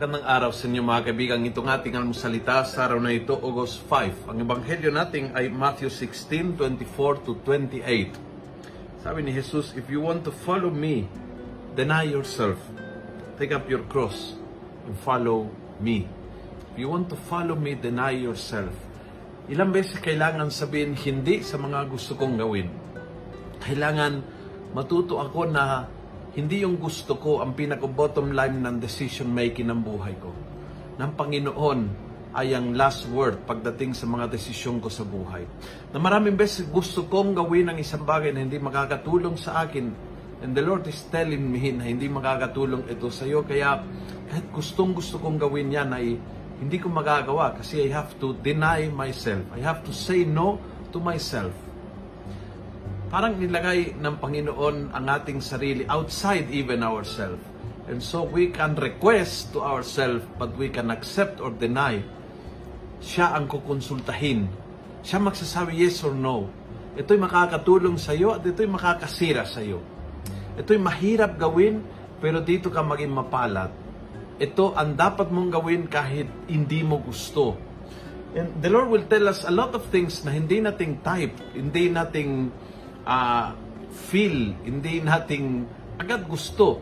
Magandang araw sa inyo mga kaibigan. Itong ating almusalita sa araw na ito, August 5. Ang ebanghelyo natin ay Matthew 16, 24 to 28. Sabi ni Jesus, If you want to follow me, deny yourself. Take up your cross and follow me. If you want to follow me, deny yourself. Ilang beses kailangan sabihin hindi sa mga gusto kong gawin. Kailangan matuto ako na hindi yung gusto ko ang pinaka-bottom line ng decision making ng buhay ko. Ng Panginoon ay ang last word pagdating sa mga desisyon ko sa buhay. Na maraming beses gusto kong gawin ang isang bagay na hindi makakatulong sa akin. And the Lord is telling me na hindi makakatulong ito sa iyo. Kaya kahit gustong gusto kong gawin yan ay hindi ko magagawa kasi I have to deny myself. I have to say no to myself parang nilagay ng Panginoon ang ating sarili outside even ourselves. And so we can request to ourselves but we can accept or deny. Siya ang kukonsultahin. Siya magsasabi yes or no. Ito'y makakatulong sa iyo at ito'y makakasira sa iyo. Ito'y mahirap gawin pero dito ka maging mapalad. Ito ang dapat mong gawin kahit hindi mo gusto. And the Lord will tell us a lot of things na hindi nating type, hindi nating uh, feel, hindi nating agad gusto.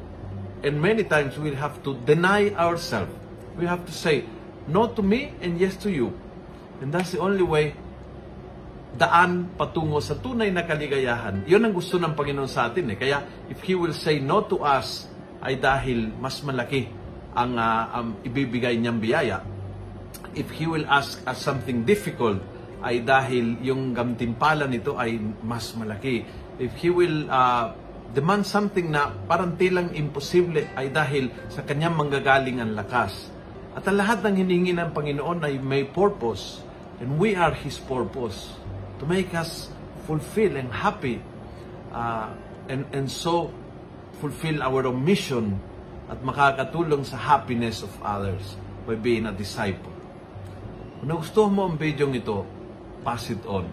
And many times we have to deny ourselves. We have to say no to me and yes to you. And that's the only way daan patungo sa tunay na kaligayahan. Yun ang gusto ng Panginoon sa atin. Eh. Kaya if He will say no to us, ay dahil mas malaki ang uh, um, ibibigay niyang biyaya. If He will ask us something difficult, ay dahil yung gantimpala nito ay mas malaki. If He will uh, demand something na parang tilang imposible ay dahil sa kanyang manggagaling ang lakas. At ang lahat ng hiningi ng Panginoon ay may purpose. And we are His purpose. To make us fulfill and happy. Uh, and, and so, fulfill our mission at makakatulong sa happiness of others by being a disciple. Kung nagustuhan mo ang video ito, pass it on.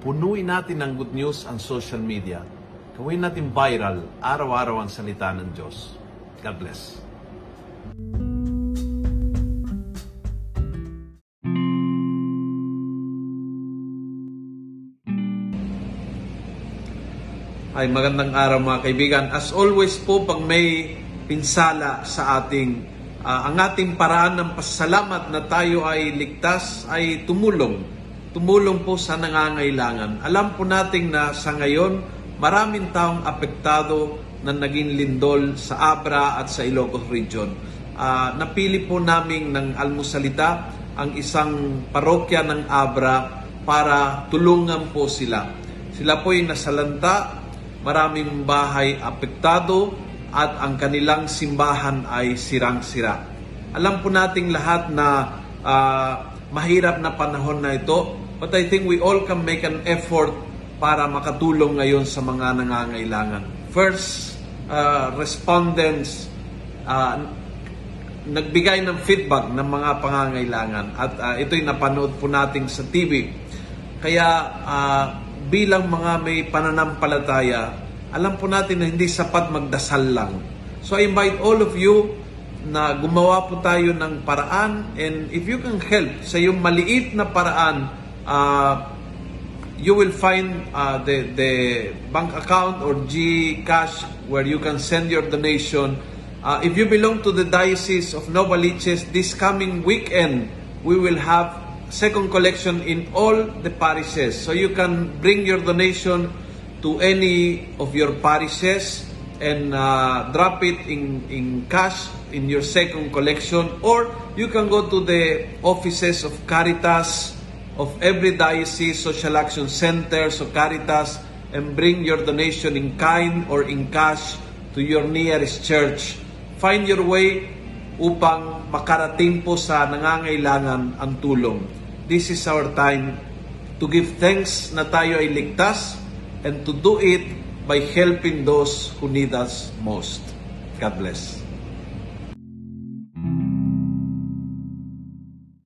Punuin natin ng good news ang social media. Gawin natin viral, araw-araw ang salita ng Diyos. God bless. Ay magandang araw mga kaibigan. As always po, pag may pinsala sa ating, uh, ang ating paraan ng pasalamat na tayo ay ligtas, ay tumulong tumulong po sa nangangailangan. Alam po natin na sa ngayon, maraming taong apektado na naging lindol sa Abra at sa Ilocos Region. Uh, napili po namin ng almusalita ang isang parokya ng Abra para tulungan po sila. Sila po ay nasalanta, maraming bahay apektado at ang kanilang simbahan ay sirang-sira. Alam po nating lahat na uh, mahirap na panahon na ito, but I think we all can make an effort para makatulong ngayon sa mga nangangailangan. First, uh, respondents uh, nagbigay ng feedback ng mga pangangailangan at uh, ito'y napanood po natin sa TV. Kaya uh, bilang mga may pananampalataya, alam po natin na hindi sapat magdasal lang. So I invite all of you na gumawa po tayo ng paraan. And if you can help sa yung maliit na paraan uh, you will find uh, the the bank account or GCash where you can send your donation. Uh, if you belong to the diocese of Novaliches this coming weekend we will have second collection in all the parishes. So you can bring your donation to any of your parishes and uh, drop it in, in cash in your second collection or you can go to the offices of Caritas of every diocese social action center so Caritas and bring your donation in kind or in cash to your nearest church. Find your way upang makarating po sa nangangailangan ang tulong. This is our time to give thanks na tayo ay ligtas and to do it by helping those who need us most. God bless.